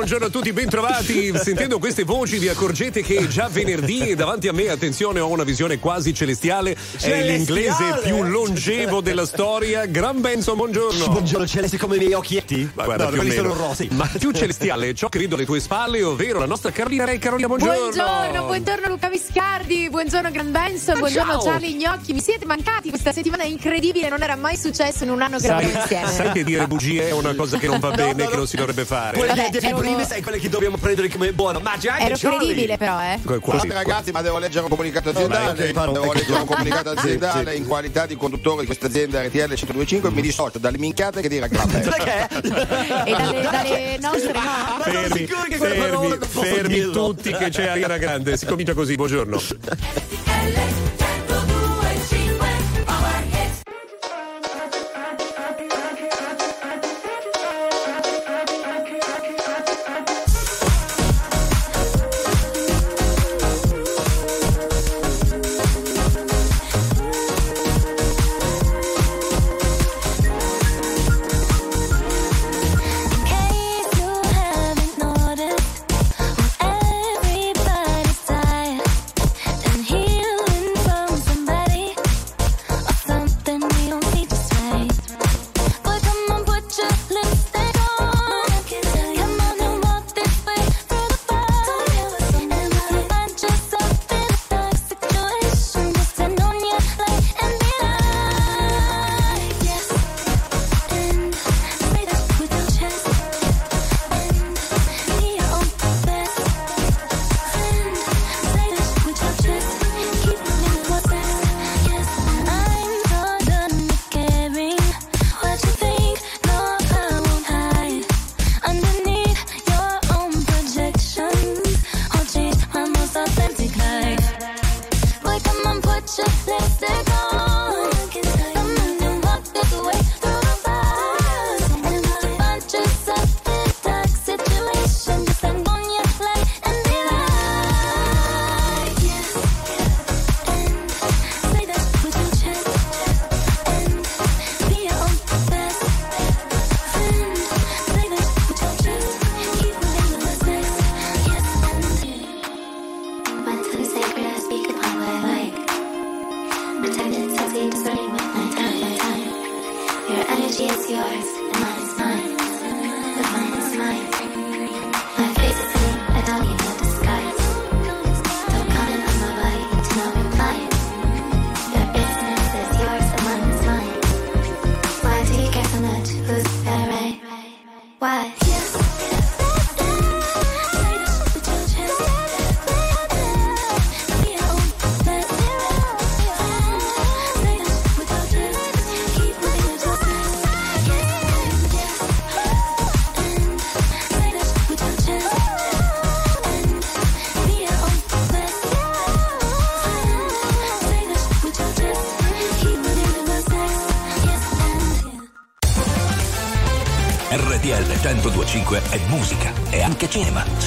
buongiorno a tutti, bentrovati. Sentendo queste voci vi accorgete che è già venerdì e davanti a me, attenzione, ho una visione quasi celestiale. Celestiale? È l'inglese più longevo della storia. Gran Benson, buongiorno. Buongiorno Celeste come i miei occhietti. Ma guarda, no, più o quelli meno. sono rosi. Ma più celestiale, ciò che vedo alle tue spalle, ovvero la nostra Carolina Re. Carolina, buongiorno. Buongiorno, buongiorno Luca Viscardi, buongiorno Gran Benson, buongiorno ciao. Charlie Gnocchi. Mi siete mancati questa settimana, è incredibile, non era mai successo in un anno che Sai, eravamo insieme. sai che dire bugie è una cosa che non va bene, no, che no. non si dovrebbe fare. Vabbè, dei ero- prime, sai quelle che dobbiamo prendere come buono. Ma già Ero Charlie. credibile però, eh. Scusate ragazzi, ma devo leggere un comunicato aziendale. devo leggere un comunicato aziendale in qualità di conduttore di questa azienda RTL 1025 mi dissocio dalle minchiate che dire grande. Perché? E dalle, dalle nostre no. Fermi, fermi, fermi tutti che c'è Ariana Grande. Si comincia così, buongiorno.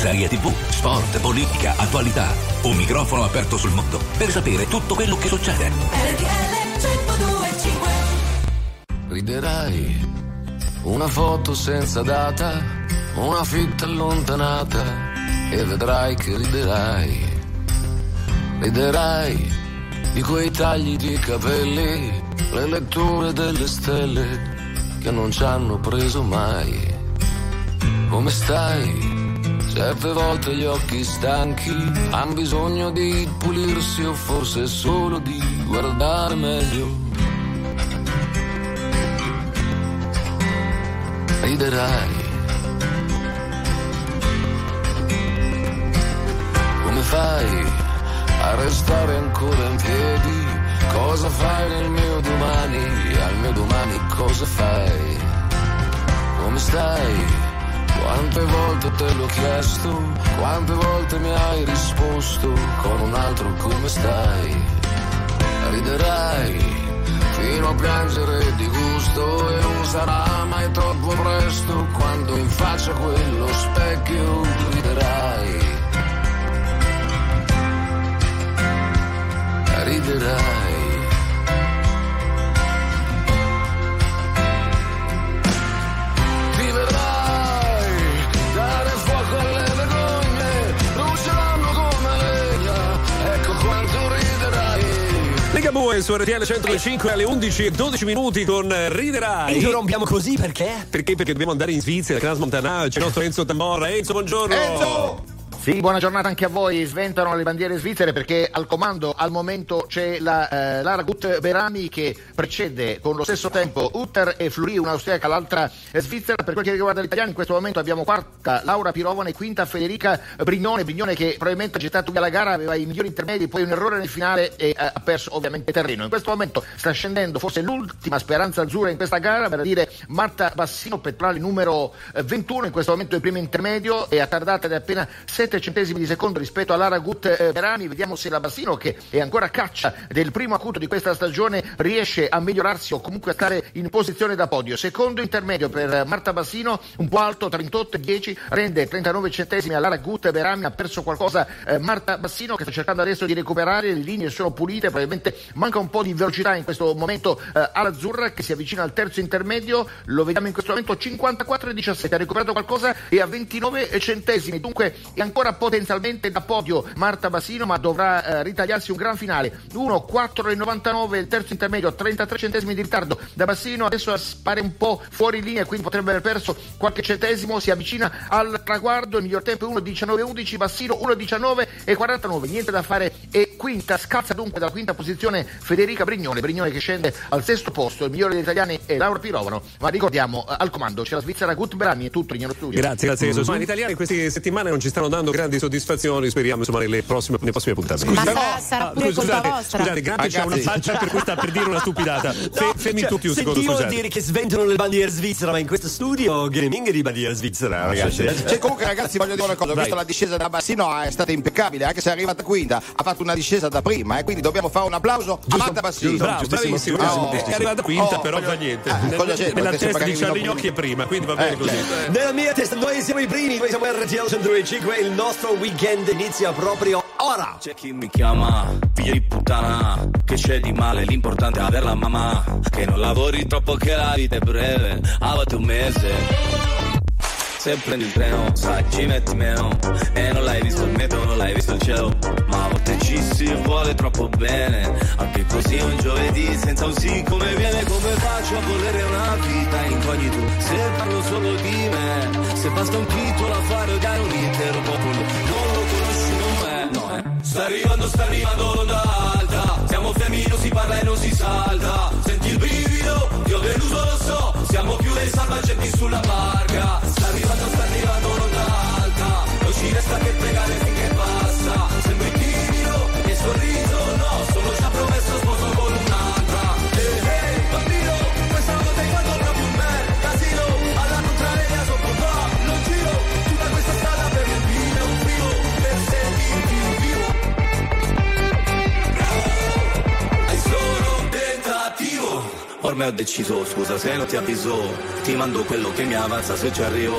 serie tv, sport, politica, attualità. Un microfono aperto sul mondo per sapere tutto quello che succede. Riderai una foto senza data, una fitta allontanata e vedrai che riderai. Riderai di quei tagli di capelli, le letture delle stelle che non ci hanno preso mai. Come stai? Certe volte gli occhi stanchi han bisogno di pulirsi o forse solo di guardare meglio. riderai. Come fai a restare ancora in piedi? Cosa fai nel mio domani? Al mio domani cosa fai? Come stai? Quante volte te l'ho chiesto? Quante volte mi hai risposto? Con un altro come stai? Riderai fino a piangere di gusto e non sarà mai troppo presto quando in faccia a quello specchio riderai. Riderai. Shampoo su RTL 105 alle 11 e 12 minuti con E Riderai. interrompiamo così perché? Perché? Perché dobbiamo andare in Svizzera, Cras Montana, c'è il nostro Enzo Tamorra. Enzo, buongiorno. Enzo! Sì, buona giornata anche a voi. Sventano le bandiere svizzere perché al comando al momento c'è la eh, Lara Gut Berami che precede con lo stesso tempo Utter e Fluri, un'austriaca, l'altra eh, svizzera. Per quel che riguarda gli italiani, in questo momento abbiamo quarta Laura Pirovane, quinta Federica Brignone. Brignone che probabilmente ha gettato via la gara, aveva i migliori intermedi, poi un errore nel finale e eh, ha perso ovviamente terreno. In questo momento sta scendendo forse l'ultima speranza azzurra in questa gara, per dire Marta Bassino, Petrali numero eh, 21, in questo momento il primo intermedio e a tardata di appena 7 centesimi di secondo rispetto a Lara Gut Berani. Vediamo se la Bassino, che è ancora a caccia del primo acuto di questa stagione, riesce a migliorarsi o comunque a stare in posizione da podio. Secondo intermedio per Marta Bassino, un po' alto, 38 e 10, rende 39 centesimi a Lara Gut Berani. Ha perso qualcosa eh, Marta Bassino che sta cercando adesso di recuperare, le linee sono pulite, probabilmente manca un po' di velocità in questo momento eh, all'Azzurra che si avvicina al terzo intermedio, lo vediamo in questo momento 54 e 17, ha recuperato qualcosa e a 29 centesimi, dunque è ancora potenzialmente da podio Marta Bassino ma dovrà eh, ritagliarsi un gran finale, 1 4 e 99 il terzo intermedio, 33 centesimi di ritardo da Bassino, adesso spare un po' fuori linea quindi potrebbe aver perso qualche centesimo, si avvicina al traguardo, il miglior tempo è 1 19 11, Bassino 1 19 e 49, niente da fare e quinta, scalza dunque dalla quinta posizione Federica Brignone, Brignone che scende al sesto posto, il migliore degli italiani è Laura Pirovano, ma ricordiamo eh, al comando c'è la Svizzera Gut Berami e tutto in studio. Grazie, grazie. Insomma, gli italiani in queste settimane non ci stanno dando grandi soddisfazioni, speriamo insomma nelle prossime, nelle prossime puntate. Ma Scusa- sarà, sarà pure scusa- colpa scusate, vostra. Scusate, Gabri c'ha una faccia per, questa, per dire una stupidata. Fe- fermi Cioè, tutti un secondo, sentivo scusate. dire che sventano le bandiere svizzere, ma in questo studio gaming di bandiera svizzera, ragazzi. Cioè, comunque ragazzi voglio dire una cosa, ho visto la discesa da Bassino è stata impeccabile, anche se è arrivata quinta, ha fatto una discesa da prima e quindi dobbiamo fare un applauso a Marta Bassino. Bravo, bravissimo. Ah, bravo. oh. è arrivata quinta, Oh, però fa niente. Eh, cosa c'è? Nella testa di dopo- Gnocchi è prima, quindi va bene Eh, così. Nella mia testa noi siamo i primi, noi siamo RTL 105 il nostro weekend inizia proprio ora. C'è chi mi chiama, figlio di puttana, che c'è di male, l'importante è averla mamma, che non lavori troppo che la vita è breve, a volte un mese. Se prendi il treno, sai, ci metti meno, e non l'hai visto il metro, non l'hai visto il cielo, ma a volte ci si vuole troppo bene, anche così un giovedì senza un sì come viene, come faccio a volere una vita incognito, se parlo solo di me, se basta un titolo a fare odiare un intero popolo, non lo conosci, non è, no è. Sta arrivando, sta arrivando l'onda alta, siamo fermi, non si parla e non si salta, senti il brivido, ti ho deluso lo so, siamo più dei salvagenti sulla barca, sta arrivando, sta arrivando l'onda alta, non ci resta che pregare finché passa, Ormai ho deciso, scusa se non ti avviso Ti mando quello che mi avanza se ci arrivo.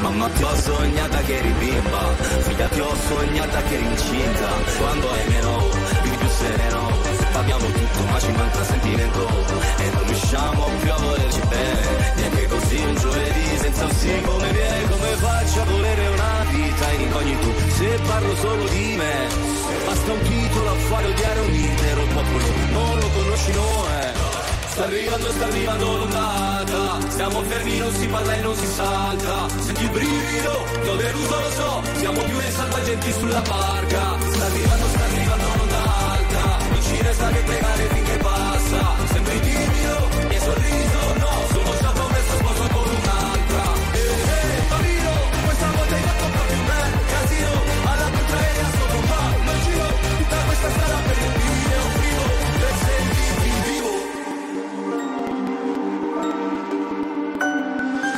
Mamma ti ho sognata che eri bimba. Figlia ti ho sognata che eri incinta. Quando hai meno, vivi più sereno. Abbiamo tutto ma ci manca sentimento. E non riusciamo più a volerci bene. Neanche così un giovedì senza un sì come viene. Come faccio a volere una vita in incognito? Se parlo solo di me Basta un titolo a fare odiare un intero popolo. Non lo conosci, no Sta arrivando, sta arrivando l'ondata. Siamo fermi, non si parla e non si salta. Senti il brivido, ti ho deluso, lo so. Siamo più dei salvagenti sulla barca. Sta arrivando, sta arrivando l'ondata. Non ci resta che pregare finché passa. Sembri timido, e sorriso, no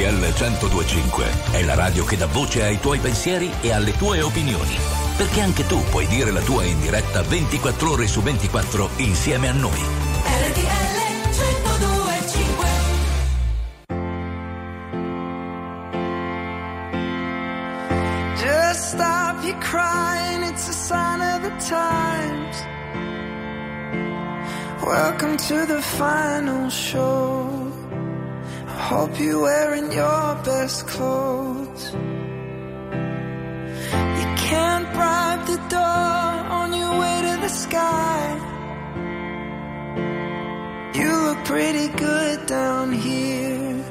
RTL 1025 è la radio che dà voce ai tuoi pensieri e alle tue opinioni. Perché anche tu puoi dire la tua in diretta 24 ore su 24 insieme a noi. RTL 1025 Just stop your crying, it's a sign of the times. Welcome to the final show. Hope you're wearing your best clothes. You can't bribe the door on your way to the sky. You look pretty good down here,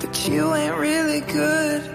but you ain't really good.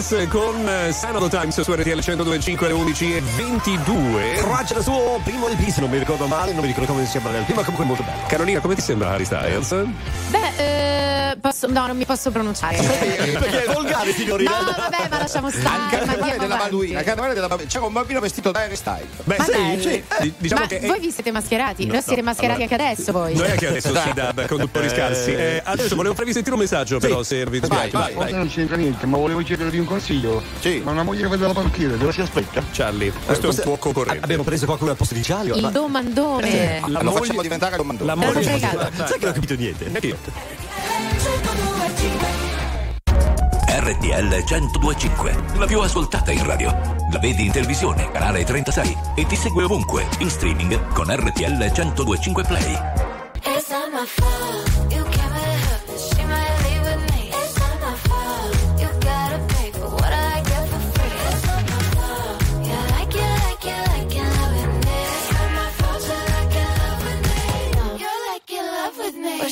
Styles con eh, the Times su RTL 1025 alle 11 e 22. Traccia il suo primo LP, se non mi ricordo male, non mi ricordo come si chiama il primo, comunque è molto bello. Carolina, come ti sembra Harry Styles? Beh, eh, posso, no, non mi posso pronunciare. Perché è volgare, signorina. No, vabbè, ma lasciamo stare. ma Carnevale della avanti. Balduina, carnevale della Balduina. C'era un bambino vestito da Harry Styles. Beh, Ma sì, dai. sì. Di- diciamo ma che voi vi siete mascherati? No, Noi siete no, mascherati allora- anche adesso poi. Noi anche adesso sì, da da conduttori scarsi. Eh, adesso volevo farvi sentire un messaggio, però, se vi dispiace. vai, Vai, vai. non c'entra niente, ma volevo chiedervi un consiglio. Sì. Ma una moglie che vede la parrucchiera, dove si aspetta? Charlie, questo è un tuo concorrente. Abbiamo preso qualcuno al posto di Gialio. Il ma- domandone. La Lo moglie- facciamo diventare domandone. La moglie. Sai che non ho capito niente. Neanche io. 1025 RTL 1025, la più ascoltata in radio. La vedi in televisione, canale 36 e ti segue ovunque, in streaming con RTL 1025 Play. It's not my fault.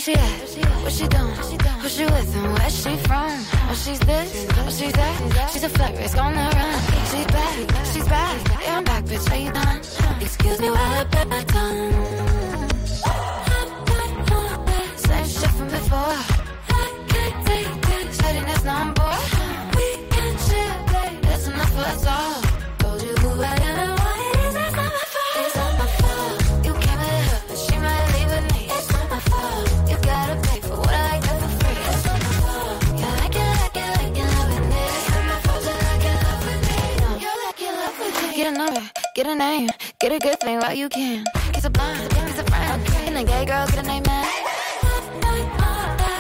She at? What she doing? Who she with and where she from? Oh, she's this, oh, she's that. She's a flight risk on the run. She's back, she's back. Yeah, I'm back, bitch. Are you done? Excuse me while I bite my tongue. Same shit from before. I can't take it. Shutting this number. We can chill, babe. That's enough for us all. Get a name, get a good thing while you can. Kiss a blind, kiss a friend. Okay. And a gay girl, get a name, man.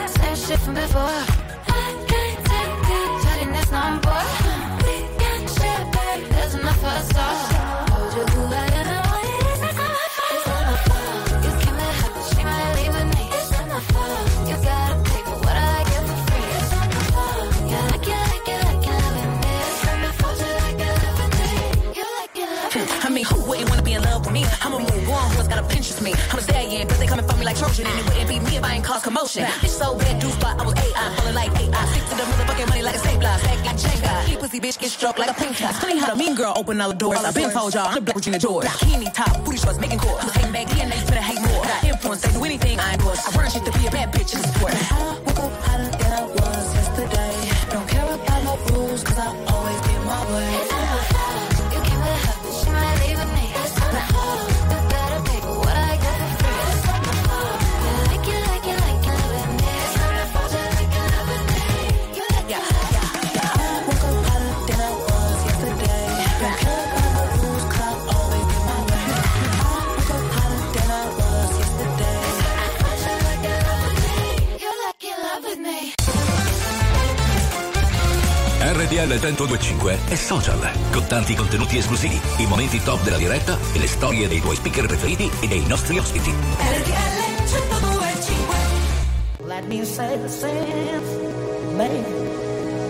Same shit from before. Shawty, that's not boy. There's like Trojan, and it wouldn't be me if I ain't cause commotion. Bitch so bad, do spot, I was AI, falling like AI. Stick to the motherfucking money like a stapler, stack like Jenga. Eat pussy, bitch, get stroked like a pink top. Funny how the mean girl open all the doors. I've been told y'all, I'm the black Regina George. Bikini top, booty shorts, making court. I'm hating back they finna hate more. Got influence, they do anything I endorse. I run shit to be a bad bitch in the sport. I woke up hotter than I was yesterday. Don't care about no rules, cause I RTL 1025 è social, con tanti contenuti esclusivi, i momenti top della diretta e le storie dei tuoi speaker preferiti e dei nostri ospiti. Let me say the same.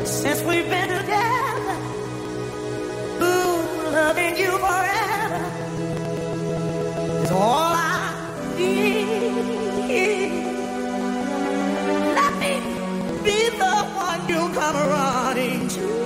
Since we've been together, ooh, loving you forever is all I need. Let me be the one you come running to.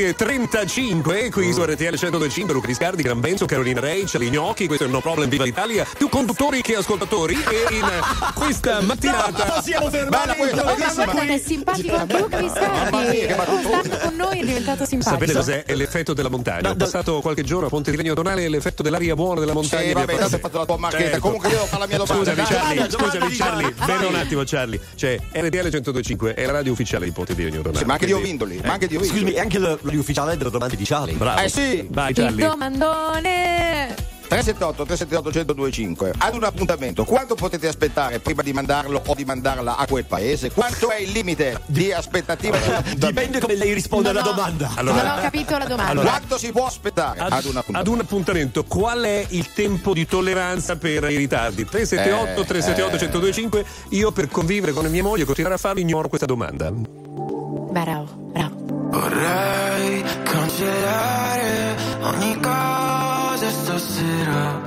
11.35 qui su RTL 125 Luca Riscardi, Gran Benzo, Carolina gli gnocchi, questo è il No Problem Viva l'Italia, più conduttori che ascoltatori e in questa mattinata possiamo fermare questa Guarda che è simpatico anche Luca Viscardi. Stando con noi è diventato simpatico. Sapete cos'è? È l'effetto della montagna. Ho passato qualche giorno a Ponte di Legno Tonale e l'effetto dell'aria buona della montagna. Sì, vabbè, hai fatto la tua marchetta. Certo. Comunque io devo fare la mia domanda. Scusami Charlie, scusami Charlie, vai. ferma un attimo Charlie. Cioè, RTL 102.5 è la radio ufficiale di Ponte di Legno Tonale. Sì, ma anche di Ovindoli, ma anche di Ovindoli. Scusami, è anche la ufficiale delle domande di Charlie. Bravo. Eh sì. Vai Il Charlie. domandone. 378 378 1025 ad un appuntamento quanto potete aspettare prima di mandarlo o di mandarla a quel paese quanto è il limite di aspettativa Dipende come lei risponde alla domanda. Non ho capito la domanda. quanto si può aspettare Ad, ad un ad appuntamento un appuntamento, qual è il tempo di tolleranza per i ritardi? 378 Eh, 378 eh. 1025 Io per convivere con mia moglie e continuare a farlo ignoro questa domanda. Bravo, bravo. Vorrei cancellare ogni cosa stasera.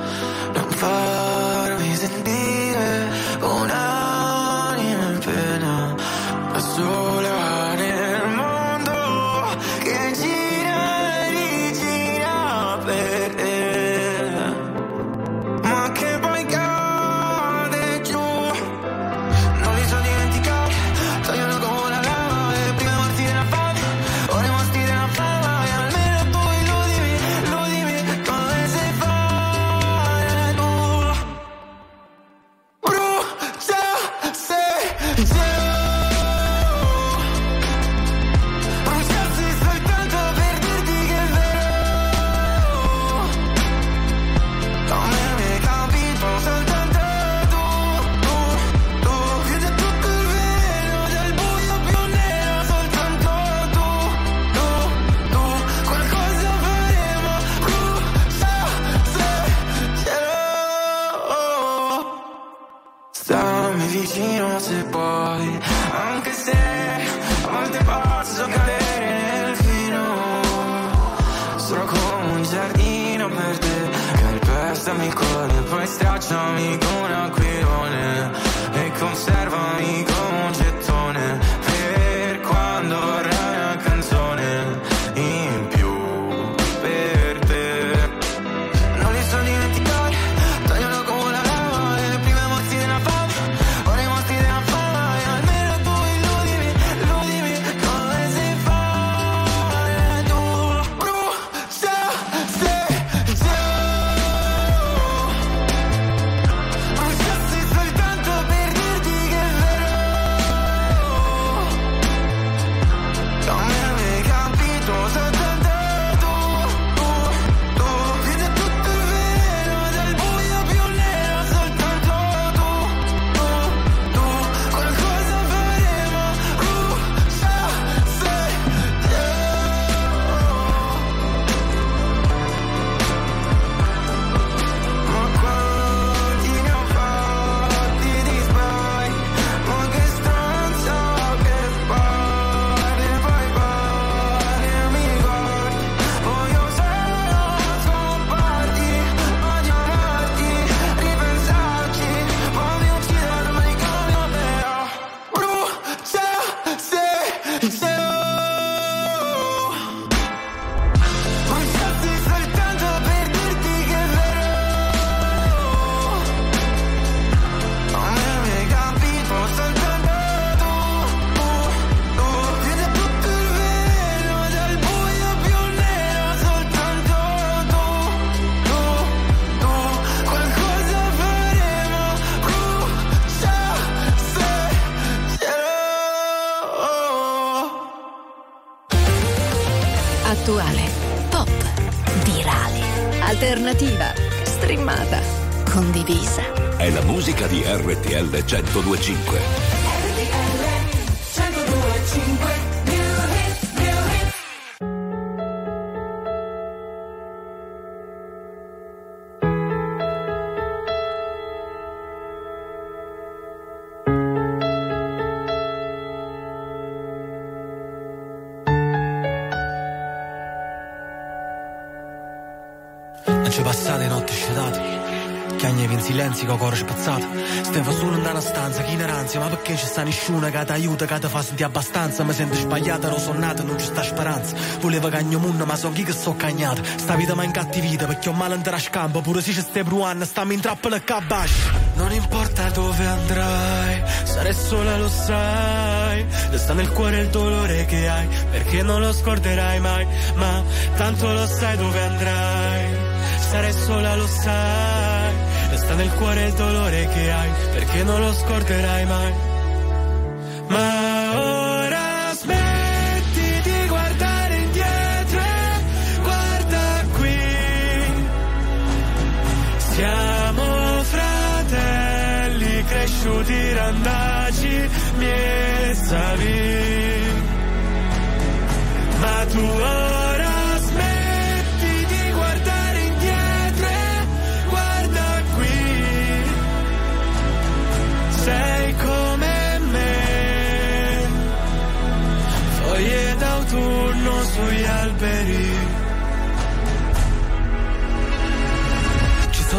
Non farmi sentire un'anima in pena. Da sola se in con cuore spezzato. Stavo solo in una stanza, chi in ranzia, ma perché ci sta nessuno che ti aiuta, che ti fa sentire abbastanza? Mi sento sbagliata, ero sonnata, non ci sta speranza. Volevo cagno munno, ma so chi che so cagnata. Sta vita ma incattivita, perché ho male andare a scampo, pure se ci stai bruando, stammi in trappola e cabasci. Non importa dove andrai, sarai sola, lo sai. Sta nel cuore il dolore che hai, perché non lo scorderai mai. Ma tanto lo sai dove andrai, sarai sola, lo sai. Sta nel cuore il dolore che hai, perché non lo scorderai mai. Ma ora smetti di guardare indietro e guarda qui. Siamo fratelli cresciuti randaci, miesavi. Ma tu ora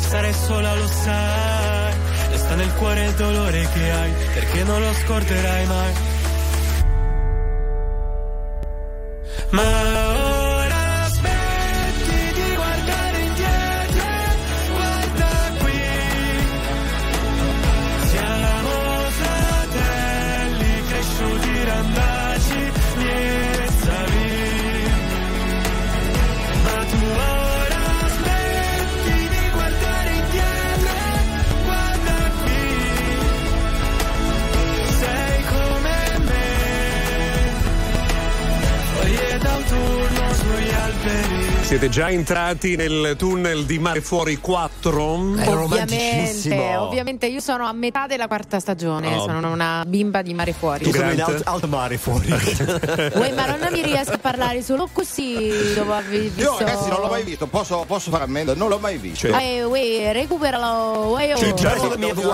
sarai sola, lo sai. E sta nel cuore il dolore che hai, perché non lo scorderai mai. Ma Siete già entrati nel tunnel di Mare Fuori 4? Ovviamente, ovviamente io sono a metà della quarta stagione, Oh. sono una bimba di mare fuori. Tu sono in alt- alto mare fuori. Uè, ma non mi riesco a parlare solo così dopo aver visto. Io ragazzi non l'ho mai visto, posso, posso fare ammenda? Non l'ho mai visto. Eh, uè, recuperalo. Uè, oh. Devo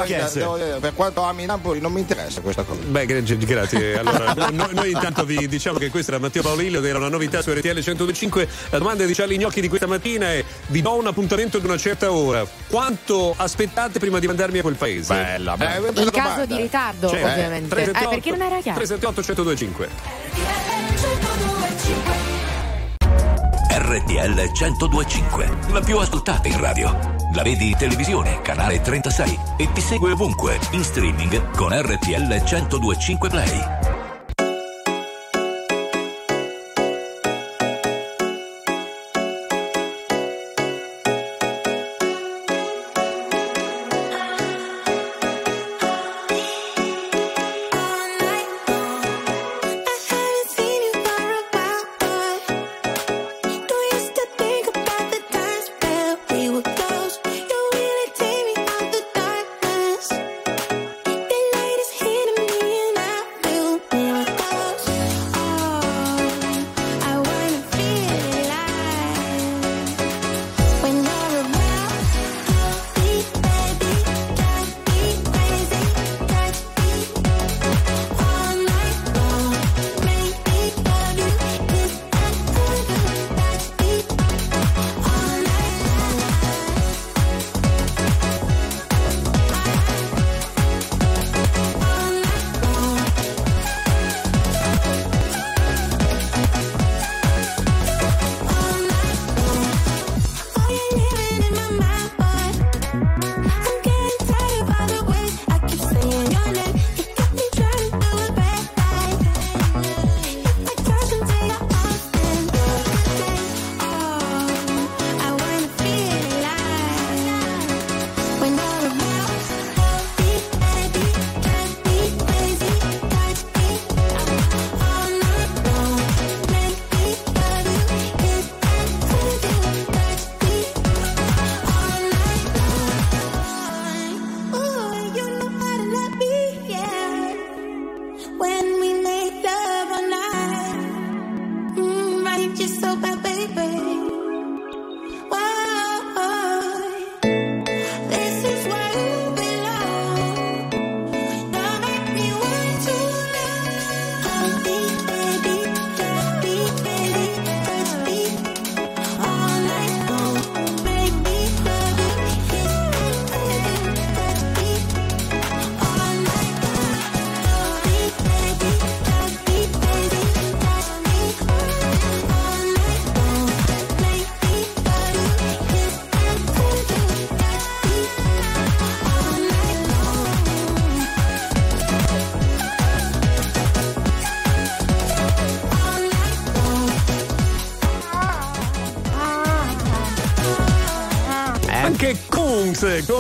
dire- devo dire, per quanto ami Napoli non mi interessa questa cosa. Beh, gra- grazie. Allora, no- noi, noi intanto vi diciamo che questo era Matteo Paolillo ed era una novità su RTL 1025. La domanda di Charlie Gnocchi di questa mattina è: vi do un appuntamento ad una certa ora. Quanto aspettate prima di mandarmi a quel paese? Bella, In caso di ritardo, Cioè, ovviamente. Eh, 378, perché non era chiaro. 378 1025. RTL 1025, la più ascoltata in radio. La vedi in televisione, canale 36 e ti segue ovunque, in streaming con RTL 1025 Play.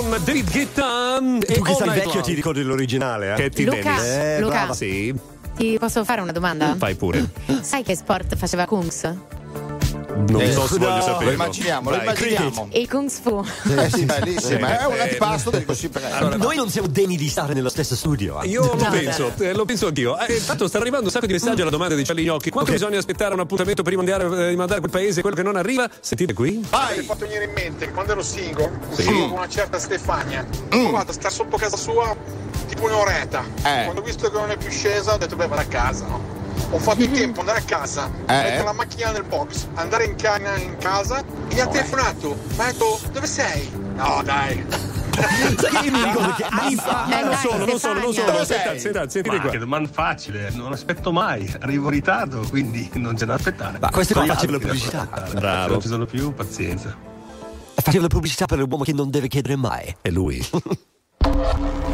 Con David Guetta e Tu che sei vecchio Long. ti ricordi l'originale, eh? Katie Luca, Dennis. Eh, Luca. brava. Sì, Ti posso fare una domanda? fai pure. Sai che sport faceva Kungs? Non Eh, so se no, voglio sapere. Lo immaginiamo, lo Vai. immaginiamo. Il Kung Fu. Eh sì, bellissimo. È un Eh, antipasto del così Allora, noi non siamo degni di stare nello stesso studio. eh. Io lo No, penso, beh. eh, lo penso anch'io. Eh, Intanto stanno arrivando un sacco di messaggi alla domanda di Charlie Gnocchi. Quanto Ok. bisogna aspettare un appuntamento prima di andare, eh, di mandare a quel paese quello che non arriva? Sentite qui. Mi è fatto venire in mente che quando ero single, Sì. con una certa Stefania, ho provato a stare sotto casa sua tipo un'oretta. Eh. Quando ho visto che non è più scesa, ho detto beh vado a casa, no? Ho fatto il tempo andare a casa, Eh. mettere la macchina nel box, andare in, ca- in casa e mi ha telefonato. Mi ha detto dove sei? No dai. Sai mi ricordo che anni fa. Ma non sono, non sono, non sono. Dove Aspetta, sei? sentite, sentite Ma qua. che domanda facile, non aspetto mai, arrivo in ritardo, quindi non c'è da aspettare. Ma questo qua faceva la pubblicità. Bravo. Non ci sono più, pazienza. Faceva la pubblicità per l'uomo che non deve chiedere mai. È lui.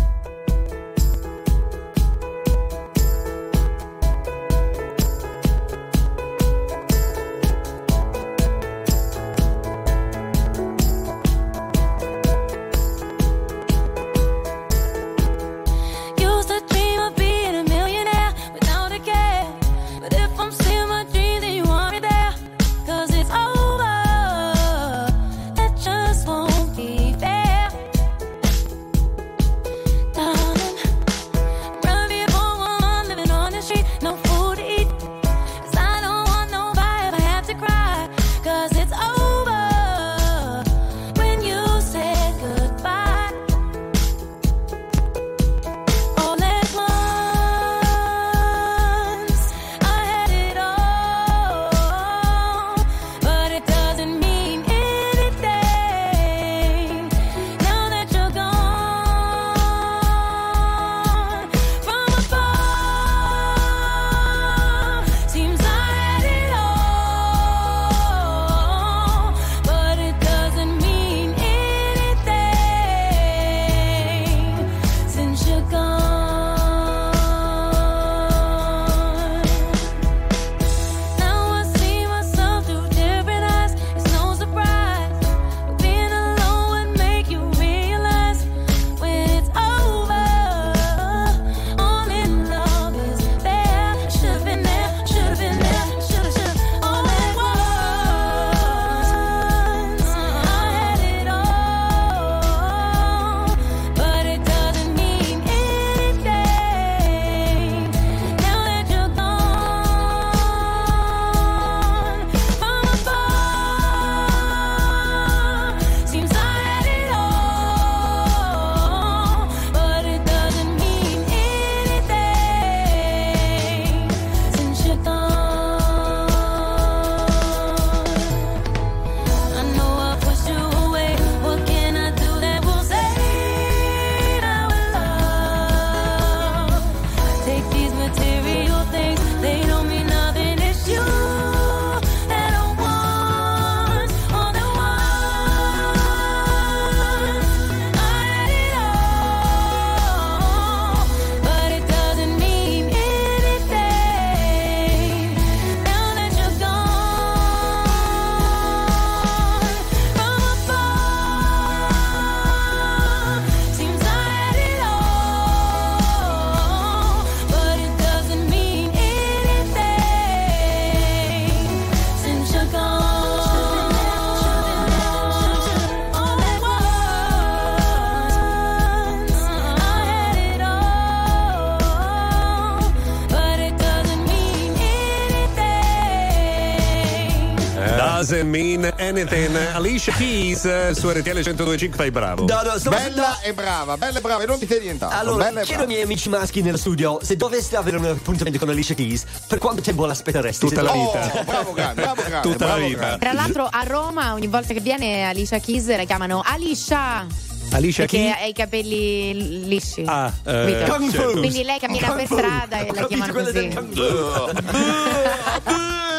Anything. Alicia Keys eh, su RTL 102.5 fai bravo. No, no, Bella e brava, bella e brava, e non ti sei nient'altro. Allora, bella chiedo ai miei amici maschi nello studio se doveste avere un appuntamento con Alicia Keys, per quanto tempo l'aspettereste? Tutta la vita. Oh, bravo grande, bravo grande. Tutta la bravo vita. grande. Tra l'altro a Roma ogni volta che viene Alicia Keys la chiamano Alicia. Alicia perché chi? ha i capelli lisci. Ah, eh, Fu. certo. Quindi lei cammina Kung per strada e la chiamano quella così. del Kung Fu.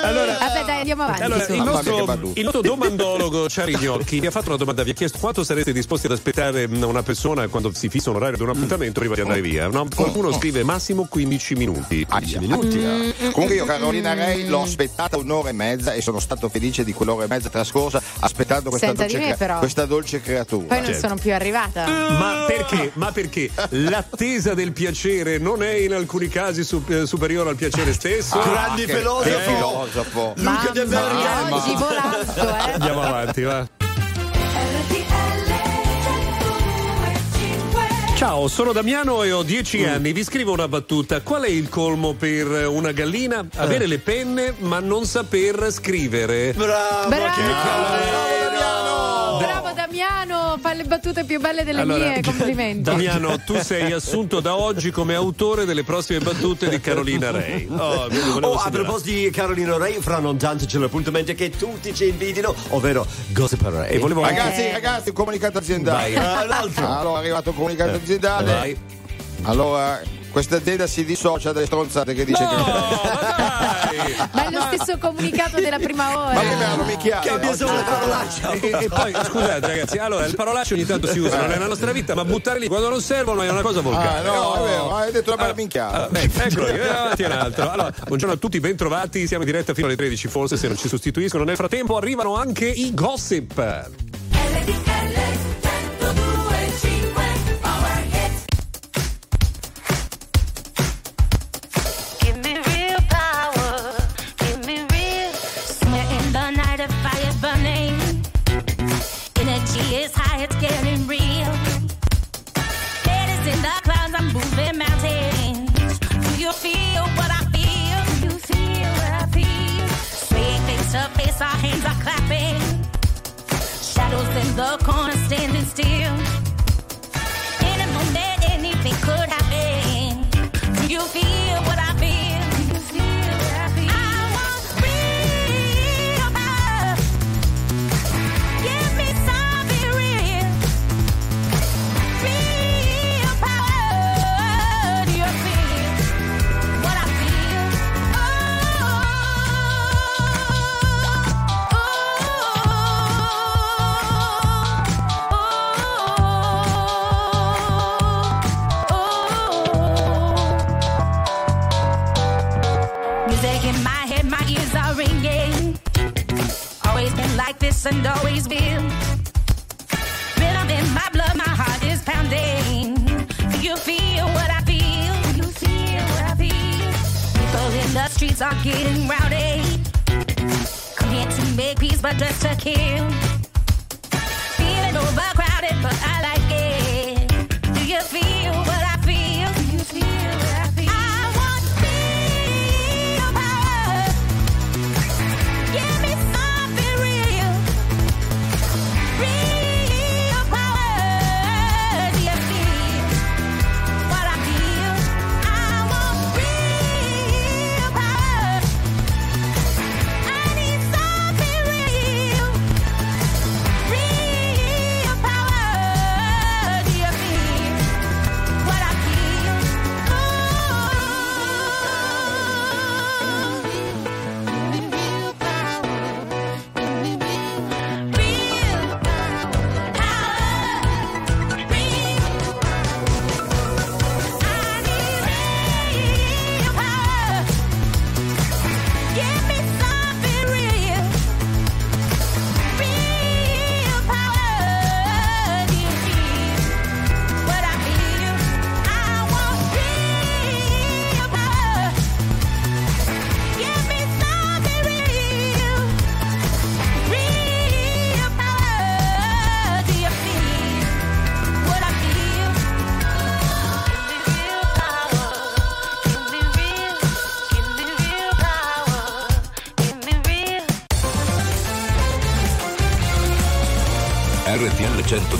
Allora- Vabbè, dai, andiamo avanti. Allora, il nostro, il nostro domandologo Ciari Gnocchi vi ha fatto una domanda, vi ha chiesto quanto sarete disposti ad aspettare mh, una persona quando si fissa un orario di un appuntamento prima di andare via. No? Qualcuno scrive massimo 15 minuti. 15 minuti. eh. Comunque io Carolina Rei l'ho aspettata un'ora e mezza e sono stato felice di quell'ora e mezza trascorsa aspettando questa, Senza dolce, di me, però. questa dolce creatura. Poi non certo. sono più arrivata. Ma perché? Ma perché l'attesa del piacere non è in alcuni casi su- eh, superiore al piacere stesso? Ah, Grandi filosofo. filosofo. Luca De Verga. oggi volando, eh. Andiamo avanti, va. Ciao, sono Damiano e ho 10 anni. Vi scrivo una battuta. Qual è il colmo per una gallina? Avere le penne ma non saper scrivere. Bravo, Bravo. che Bravo fa le battute più belle delle Allora, mie, complimenti. Damiano, tu sei assunto da oggi come autore delle prossime battute di Carolina Rei. Oh, Oh, a proposito di Carolina Rei, fra non tanto c'è l'appuntamento che tutti ci invidino, ovvero Gossip Rei. E volevo Ragazzi, ragazzi, un comunicato aziendale. Vai. Eh. Allora, è arrivato un comunicato aziendale. Vai. Allora, questa azienda si dissocia dalle stronzate che dice che. Ma è lo stesso comunicato della prima ora. Ma che me l'hanno minchiato? Cambia solo le parolacce. E, e poi scusate ragazzi, allora il parolaccio ogni tanto si usa nella nostra vita, ma buttare lì quando non servono è una cosa Ah, volgare. no, è vero, hai detto la bella minchiata. Ah, eccolo, eh, avanti un altro. Allora, buongiorno a tutti, bentrovati. Siamo in diretta fino alle 13, forse se non ci sostituiscono. Nel frattempo arrivano anche i gossip. Give the corner standing still.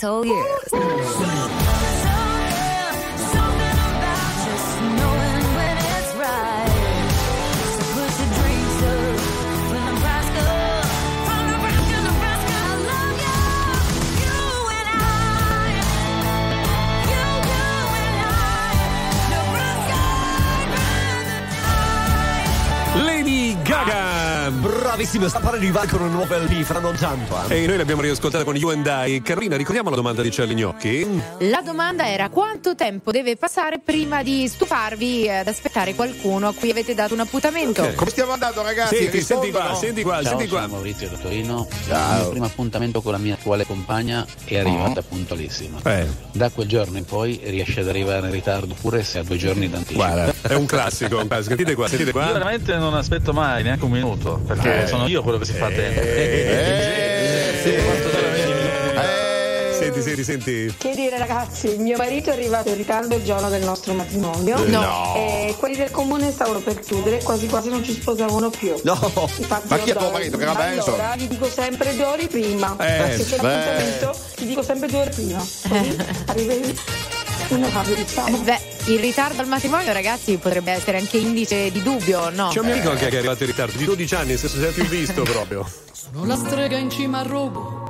Soul Years. Bravissimo, sta per arrivare con un nuovo LP fra non tanto. eh. E noi l'abbiamo riascoltata con You and I. Carolina, ricordiamo la domanda di Charlie Gnocchi? La domanda era quanto tempo deve passare prima di stufarvi ad aspettare qualcuno a cui avete dato un appuntamento? Come stiamo andando ragazzi? Senti, Rispondo, senti qua, no? senti qua, Ciao, senti qua. sono Maurizio da Torino. Ciao. Il mio primo appuntamento con la mia attuale compagna è arrivata puntualissima. Eh. Da quel giorno in poi riesce ad arrivare in ritardo pure se ha due giorni d'anticipo. Guarda, è un classico. Sentite qua, sentite Io qua. veramente non aspetto mai neanche un minuto, perché Eh. Sono io quello che si fa tempo. Senti, senti, senti. Che dire ragazzi, mio marito è arrivato in ritardo il giorno del nostro matrimonio No. e quelli del comune stavano per chiudere, quasi quasi non ci sposavano più. No, Infatti ma chi è tuo marito? Che era Benson? Allora vi dico sempre due ore prima. Eh, Se c'è l'appuntamento ti dico sempre due ore prima. Così diciamo. Beh, il ritardo al matrimonio, ragazzi, potrebbe essere anche indice di dubbio, no? C'è un mio amico anche che è arrivato in ritardo di 12 anni, se si è più visto proprio. Sono la strega in cima al rogo,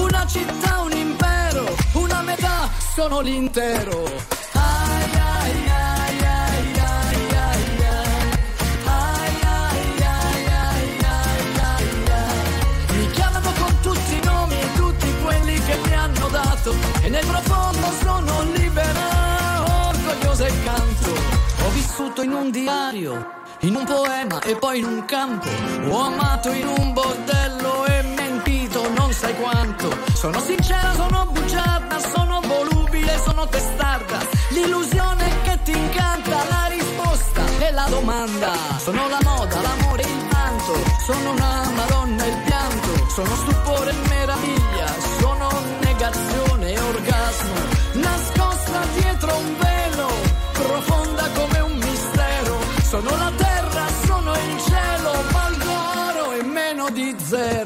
una città, un impero, una metà, sono l'intero. Ai, ai, ai, e tutti quelli che mi hanno dato e nel profondo sono libera, orgogliosa e canto. Ho vissuto in un diario, in un poema e poi in un campo. Ho amato in un bordello e sai quanto. Sono sincera, sono bugiarda, sono volubile, sono testarda. L'illusione che ti incanta, la risposta e la domanda. Sono la moda, l'amore, il vanto. Sono una madonna, il pianto. Sono stupore e meraviglia. Sono negazione e orgasmo. Nascosta dietro un velo, profonda come un mistero. Sono la terra, sono il cielo, valgo oro e meno di zero.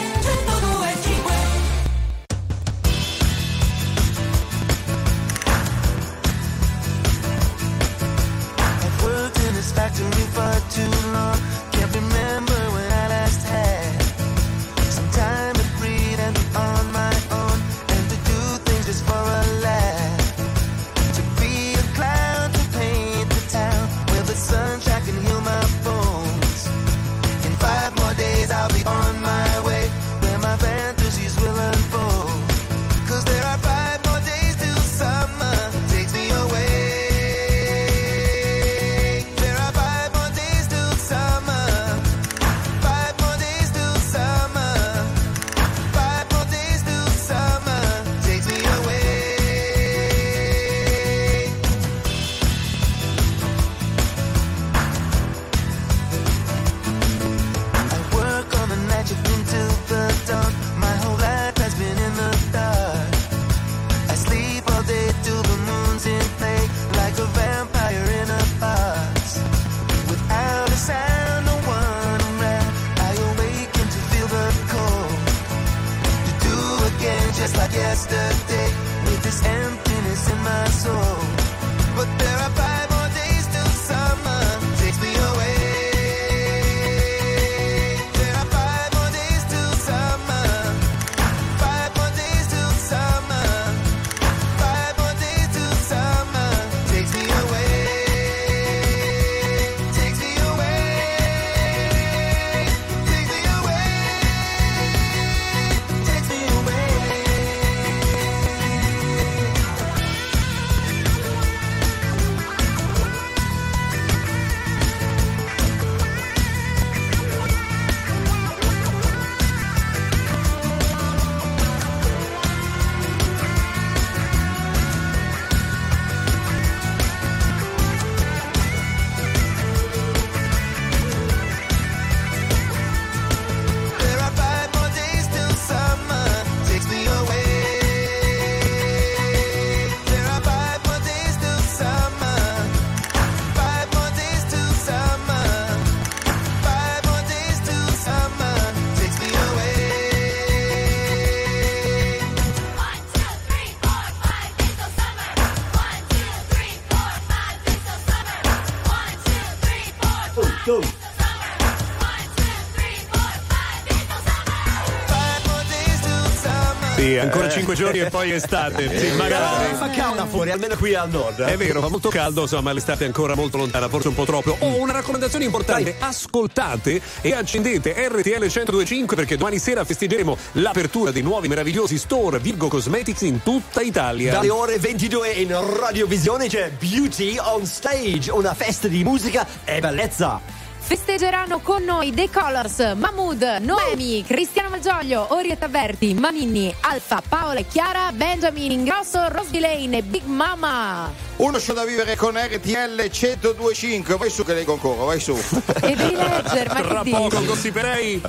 ancora 5 giorni e poi estate. Sì, magari. No, ma calda fuori, almeno qui al nord. È vero, fa molto caldo, insomma, l'estate è ancora molto lontana, forse un po' troppo. Ho oh, una raccomandazione importante: ascoltate e accendete RTL 1025 perché domani sera festeggeremo l'apertura dei nuovi meravigliosi store Virgo Cosmetics in tutta Italia. Dalle ore 22 in radiovisione c'è Beauty on Stage, una festa di musica e bellezza. Festeggeranno con noi The Colors, Mahmood, Noemi, Cristiano Malgioglio, Orietta Verti, Manini, Alfa, Paola e Chiara, Benjamin Ingrosso, Rosby Lane e Big Mama. Uno show da vivere con RTL 1025. Vai su che lei concorre, vai su. E devi leggere, ma Tra che poco gossiperei.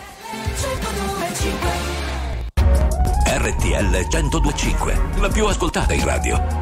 RTL 1025, la più ascoltata in radio.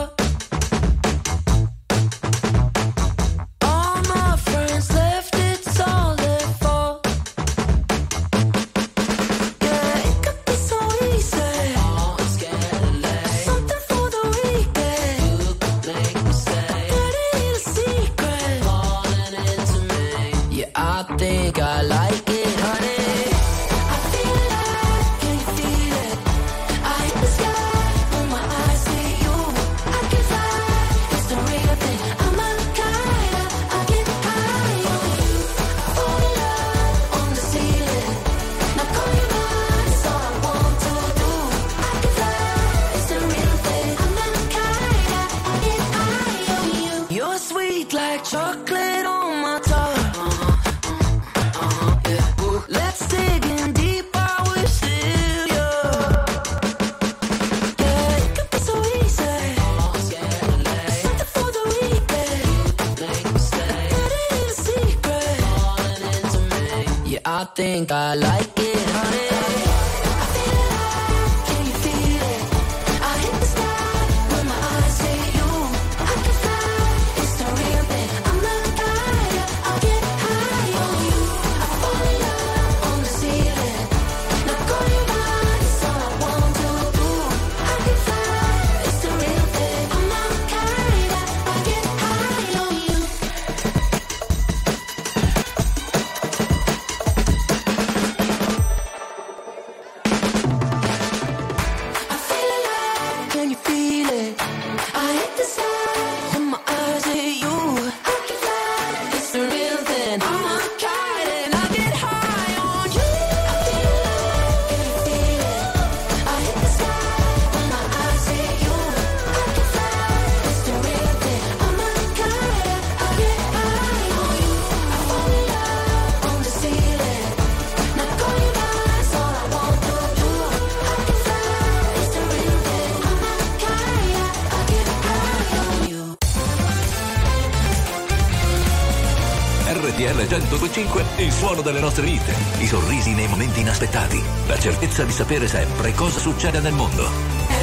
think I like certezza di sapere sempre cosa succede nel mondo.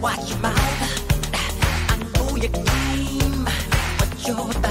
watch your mouth. I know your game, but you're.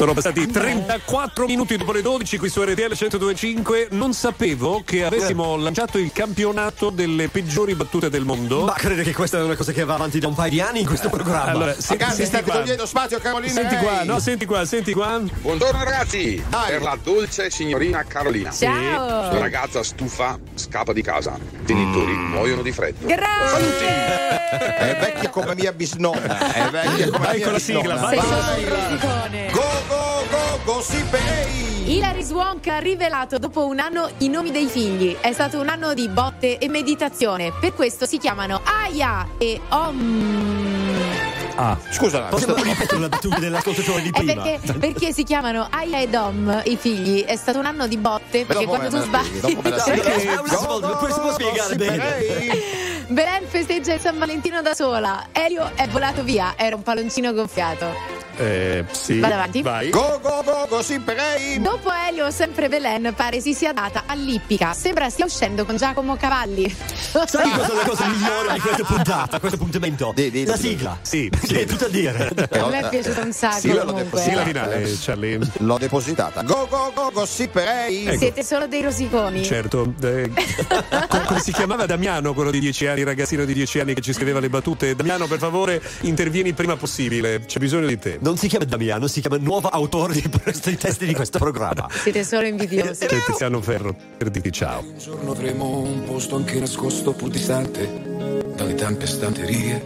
Sono passati 34 minuti dopo le 12 qui su RTL 1025. Non sapevo che avessimo lanciato il campionato delle peggiori battute del mondo. Ma credo che questa è una cosa che va avanti da un paio di anni in questo programma. Allora, se- Ragazzi, senti state qua. togliendo spazio Carolina. Senti qua, no, senti qua, senti qua. Buongiorno ragazzi, per la dolce signorina Carolina. Ciao. Questa ragazza stufa scappa di casa. Genitori muoiono di freddo. Grazie! È vecchia come mia bisnonna. È vecchia come Vai mia con la sigla, bisnonna. vai. Rosicone. Go, go, pay. Hilary Swank ha rivelato dopo un anno i nomi dei figli. È stato un anno di botte e meditazione. Per questo si chiamano Aya e Om. Ah, Scusa, Possiamo ripetere la battuta dell'ascoltatore di È prima? perché, perché si chiamano Aya e Dom, i figli. È stato un anno di botte perché dopo quando tu sbagli. dopo me la spieghi. Questo sì. Belen festeggia il San Valentino da sola. Elio è volato via, era un palloncino gonfiato. eh, sì. Vado avanti. Vai. Go, go, go, go, sì. Dopo Elio, sempre Belen pare si sia data all'ippica. Sembra stia uscendo con Giacomo Cavalli. Sai cosa è la cosa migliore di questa puntata, questo appuntamento? Di- di- la sigla. Sì, Che è tutto a dire. A me è piaciuto un sacco Sì, l'ho comunque. Sì, la Eh. finale, Charlie. L'ho depositata. Go, go, go, go, sì. Ecco. Siete solo dei rosiconi. Certo, eh, com- come si chiamava Damiano, quello di 10 anni, il ragazzino di 10 anni che ci scriveva le battute? Damiano, per favore, intervieni il prima possibile, c'è bisogno di te. Non si chiama Damiano, si chiama nuovo autore di questi testi di questo programma. Siete solo invidiosi. C'è Tiziano Ferro per dirti ciao. Un giorno avremo un posto anche nascosto pur distante dalle tante stanterie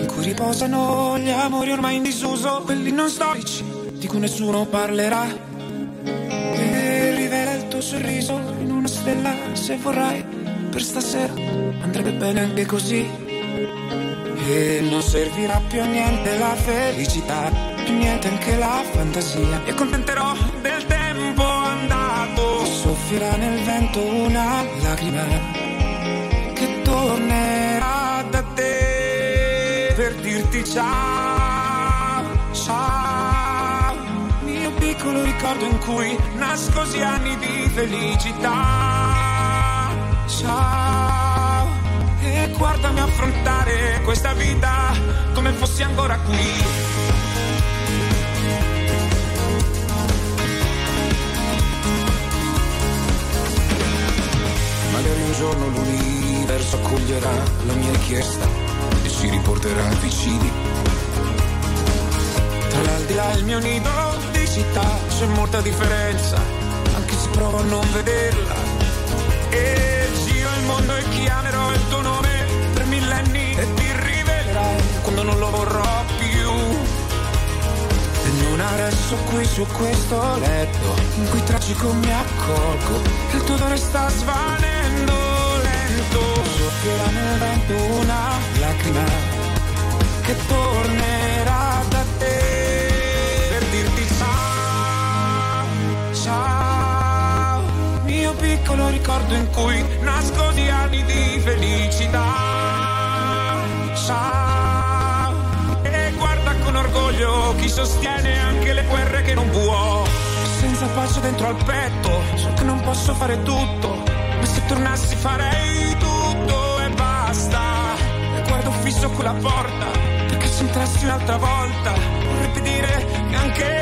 in cui riposano gli amori ormai in disuso, quelli non storici di cui nessuno parlerà. E rivela il tuo sorriso in una stella se vorrai per stasera andrebbe bene anche così. E non servirà più a niente la felicità, più niente anche la fantasia. E contenterò del tempo andato. Soffierà nel vento una lacrima che tornerà da te per dirti ciao, ciao. Mio piccolo ricordo in cui nascosi anni di felicità. Ciao. E guardami affrontare questa vita come fossi ancora qui. Magari un giorno l'universo accoglierà la mia richiesta e ci riporterà vicini. Tra l'aldilà e il mio nido di città c'è molta differenza, anche se provo a non vederla. E mondo e chiamerò il tuo nome per millenni e ti rivelerai quando non lo vorrò più. E non adesso qui su questo letto in cui tragico mi accorgo che il tuo odore sta svanendo lento. Soffierà nel vento una lacrima che tornerà ricordo in cui nascondi anni di felicità. Ciao. E guarda con orgoglio chi sostiene anche le guerre che non può. Senza pace dentro al petto, so che non posso fare tutto. Ma se tornassi farei tutto e basta. E guardo fisso quella porta, perché se entrassi un'altra volta, vorrebbe dire che anche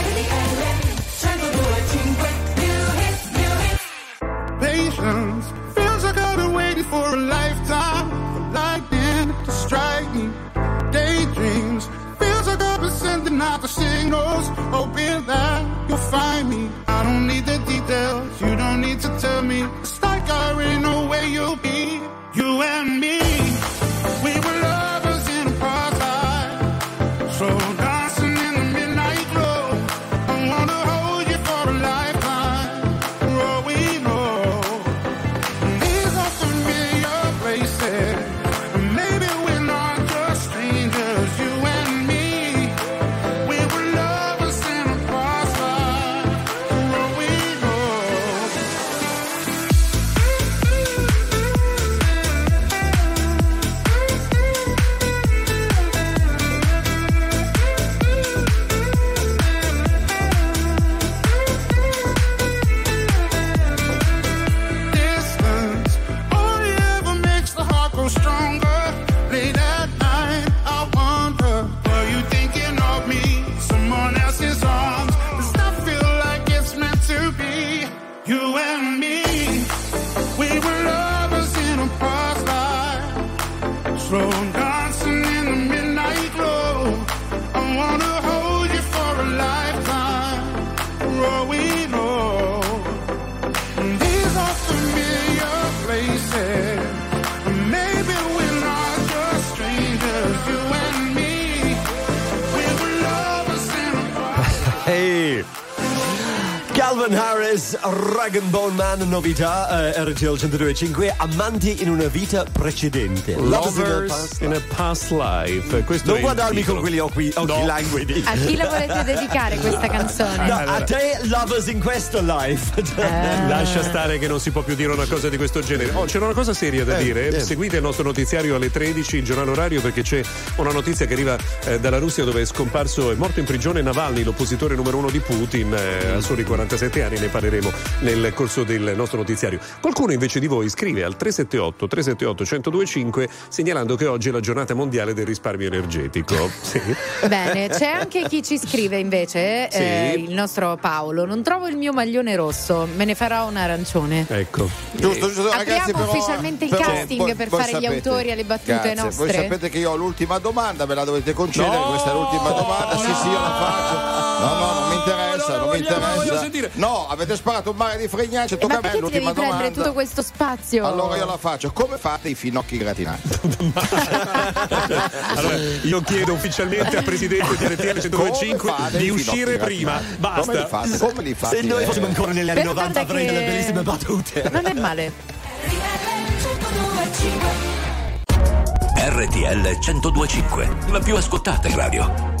Be. You and me, RTL 102.5, amanti in una vita precedente. Lovers in a Lovers past in a past life. Questo Non guardarmi con quegli occhi, occhi No. languidi. A chi la volete dedicare questa canzone? No, a te, lovers in questo life. Eh. Lascia stare che non si può più dire una cosa di questo genere. Oh, c'era una cosa seria da Eh, dire. eh. Seguite il nostro notiziario alle 13, il giornale orario, perché c'è una notizia che arriva eh, dalla Russia dove è scomparso, è morto in prigione Navalny, l'oppositore numero uno di Putin, eh, a soli 47 anni, ne parleremo nel corso del nostro notiziario. Qualcuno invece di voi scrive al 378 378 1025 segnalando che oggi è la giornata mondiale del risparmio energetico. Sì. Bene, c'è anche chi ci scrive invece, Sì. eh, il nostro Paolo. Non trovo il mio maglione rosso, me ne farò un arancione. Ecco. Giusto, giusto, Apriamo ragazzi, però, ufficialmente il però casting voi- per voi fare gli sapete- autori alle battute Grazie, nostre. Voi sapete che io ho l'ultima domanda, me la dovete concedere, No! questa è l'ultima domanda, sì sì io la faccio. No, no, mi interessa, non mi interessa. No, avete sparato un mare di fregnacce, tocca a me l'ultima prendere domanda. tutto questo spazio? Allora io la faccio, come fate i finocchi gratinati? Allora, io chiedo ufficialmente al presidente di RTL 125 Come fate di i uscire prima. gratinati? Basta. Come li fate? Come li fate? Se noi fossimo ancora negli anni Però 90 guarda avrei delle bellissime battute. Non è male. RTL 1025, la più ascoltata in radio.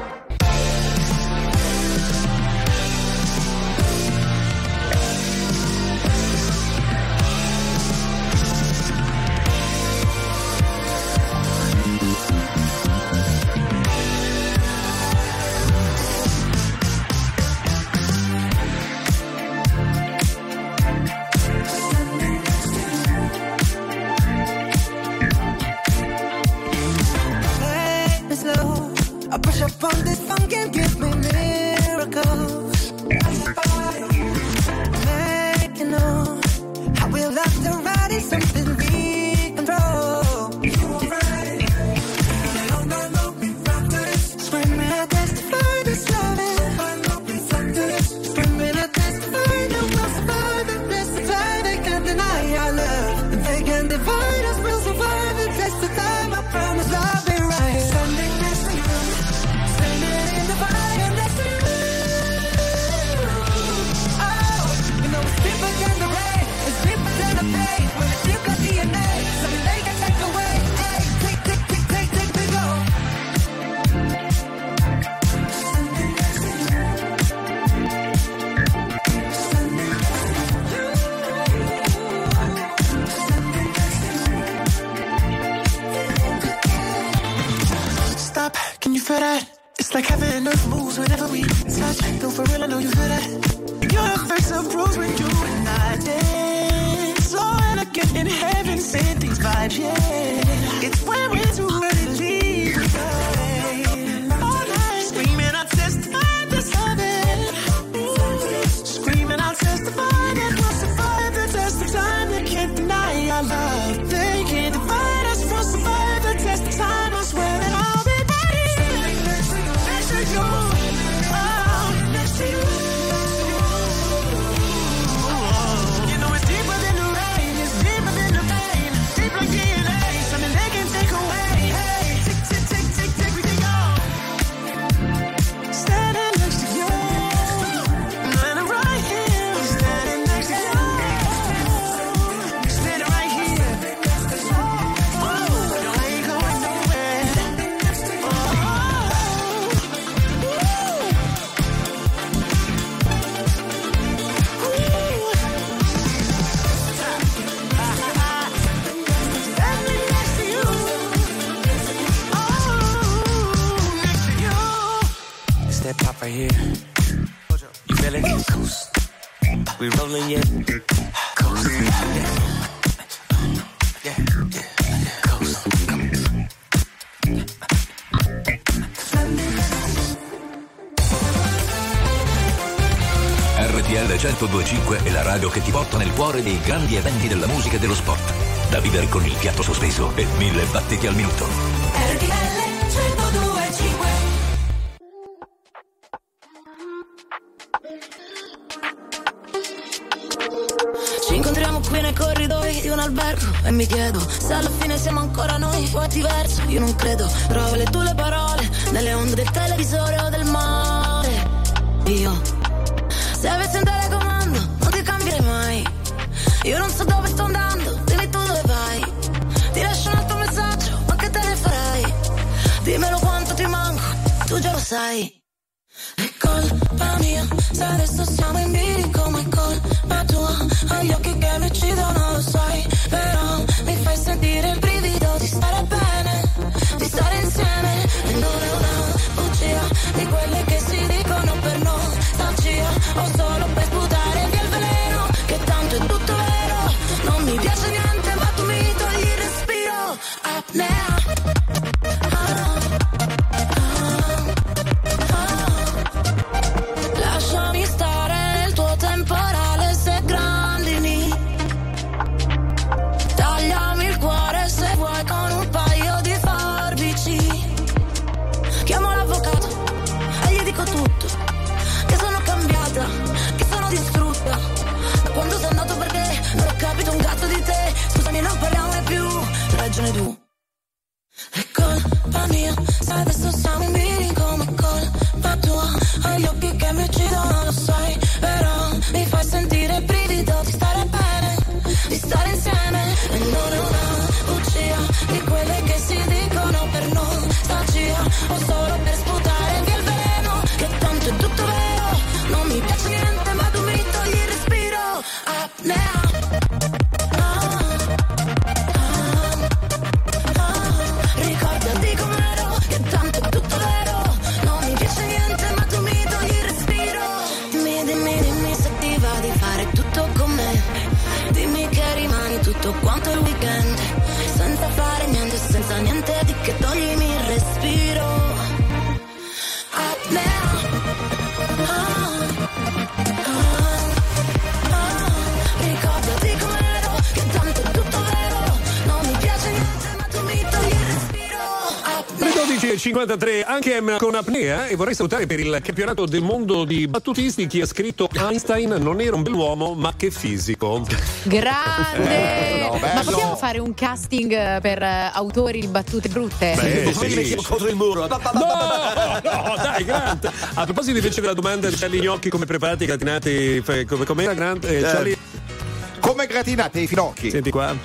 Can you feel that? It's like heaven and earth moves whenever we touch. Though for real, I know you feel that. Your face approves when you and I dance. So elegant in heaven, send these vibes, yeah. It's when we're too right here. You feel it? We rolling yet? Coast. RTL 1025 è la radio che ti porta nel cuore dei grandi eventi della musica e dello sport. Da vivere con il fiato sospeso e mille battiti al minuto. Albergo e mi chiedo se alla fine siamo ancora noi o è diverso. Io non credo, trovo le tue le parole nelle onde del televisore o del mare. Io, se avessi un telecomando, non ti cambierei mai. Io non so dove sto andando, dimmi tu dove vai. Ti lascio un altro messaggio, ma che te ne farai? Dimmelo quanto ti manco, tu già lo sai. È colpa mia, se adesso siamo in biri come colpa tua Hai gli occhi che mi uccidono, 12.53 anche M con apnea e vorrei salutare per il campionato del mondo di battutisti chi ha scritto Einstein non era un bell'uomo ma che fisico. Grande! Bello, bello. Ma possiamo fare un casting eh, per eh, autori di battute brutte? Beh, sì. mettiamo contro il muro. No, no, dai, Grant. A proposito invece della domanda di Charlie Gnocchi come preparati, gratinati, fe- come, com'era Grant? Eh, Charlie? Come gratinate i finocchi? Senti qua.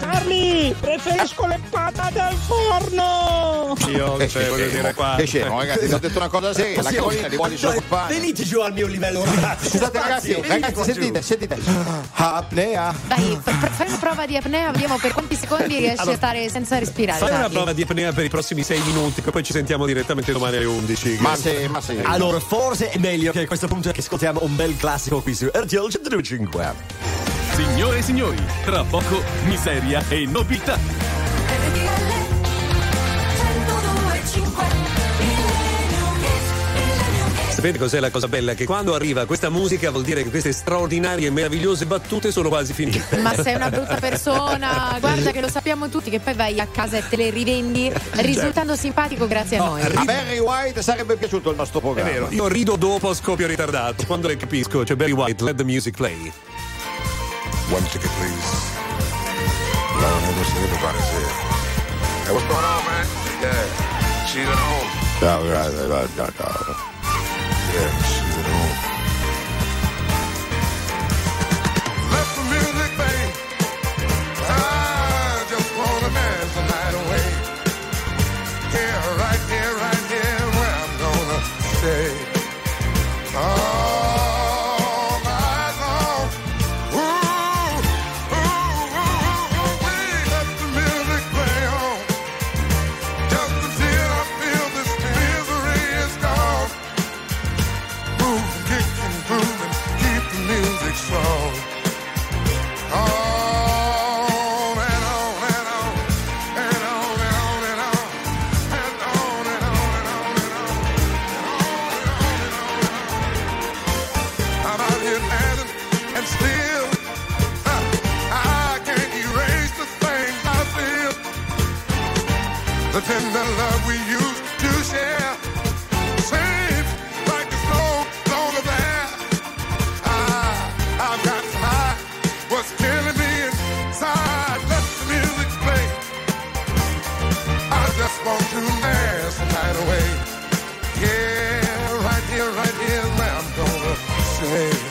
Charlie, preferisco le patate al forno! Io Che cioè, voglio scemo, dire qua. che scemo, ragazzi, ti ho detto una cosa seria, la capolina di buoni Dai, disoccupati. Venite giù al mio livello, ragazzi. Scusate ragazzi, ragazzi, sentite, sentite. Apnea. Dai, fa- fa- fai una prova di apnea, vediamo per quanti secondi riesci a stare senza respirare. Fai una prova di apnea per i prossimi sei minuti, che poi ci sentiamo direttamente domani alle 11. Ma sì, ma sì. Allora, forse è meglio che a questo punto che ascoltiamo un bel classico qui su RTL 125. Signore e signori, tra poco miseria e nobiltà. Sapete cos'è la cosa bella? Che quando arriva questa musica vuol dire che queste straordinarie e meravigliose battute sono quasi finite. Ma sei una brutta persona, guarda che lo sappiamo tutti che poi vai a casa e te le rivendi risultando simpatico grazie a noi. A Barry White sarebbe piaciuto il nostro È programma. vero, io rido dopo scoppio ritardato. Quando le capisco, c'è Barry White, let the music play. One ticket, please. Lord have mercy, everybody's here. Hey, what's going on, man? Yeah, she's at home. Ciao, grazie, guarda, ciao. Yeah, she's at home. hey.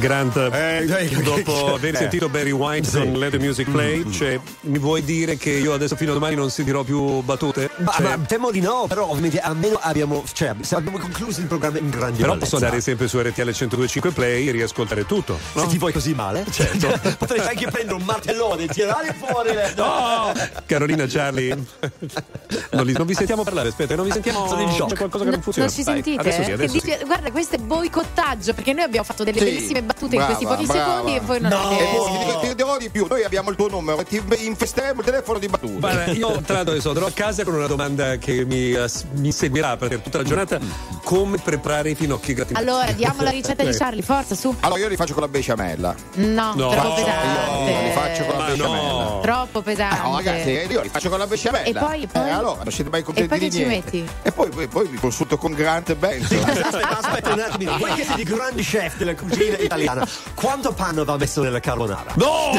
Grant, Eh, dopo aver eh. sentito Barry White con Let the Music Play, cioè, mi vuoi dire che io adesso fino a domani non sentirò più battute? Ma, Cioè, ma temo di no, però ovviamente almeno abbiamo, cioè, abbiamo concluso il programma in grande però posso andare sempre su RTL 1025 Play e riascoltare tutto. no? Se ti vuoi così male, certo. Potrei anche prendere un martellone e tirare fuori le... No! Carolina, Charlie, non, li- non vi sentiamo parlare, aspetta, non vi sentiamo. Sono in shock. C'è qualcosa che non Non funziona. ci Dai, sentite? Adesso sì, adesso dici- sì. Guarda, questo è boicottaggio perché noi abbiamo fatto delle Sì, bellissime battute in questi brava, pochi brava. secondi e voi non No, avete. e poi ti, ti dirò di più, noi abbiamo il tuo numero, ti infesteremo il telefono di battute. Guarda, io tra l'altro adesso andrò a casa con una domanda che mi, eh, mi seguirà per tutta la giornata: come preparare i finocchi gratinati? Allora, diamo la ricetta di Charlie, forza, su. Allora io li faccio con la besciamella. No, No, troppo io pesante. li faccio con la Ma besciamella. no. Troppo pesante. No, ragazzi, io li faccio con la besciamella. E poi- poi? Eh, allora, non siete mai E contenti poi di ci niente. metti? E poi, poi, poi vi consulto con Grant e Benson. Aspetta, aspetta un attimino, voi che siete i grandi chef della cucina italiana, quanto panno va messo nella carbonara? No!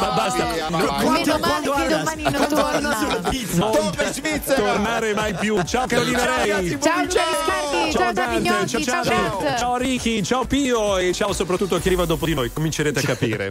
Ma basta. Via, ma No, vai. Meno male quanto che domani non torna. sulla pizza? Non per Svizzera. tornare mai più. Ciao Carolina Ciao, Rei. Ciao Luca Viscardi, ciao Dante, ciao ciao, Grant. ciao Ricky, ciao Pio e ciao soprattutto a chi arriva dopo di noi. Comincerete a capire.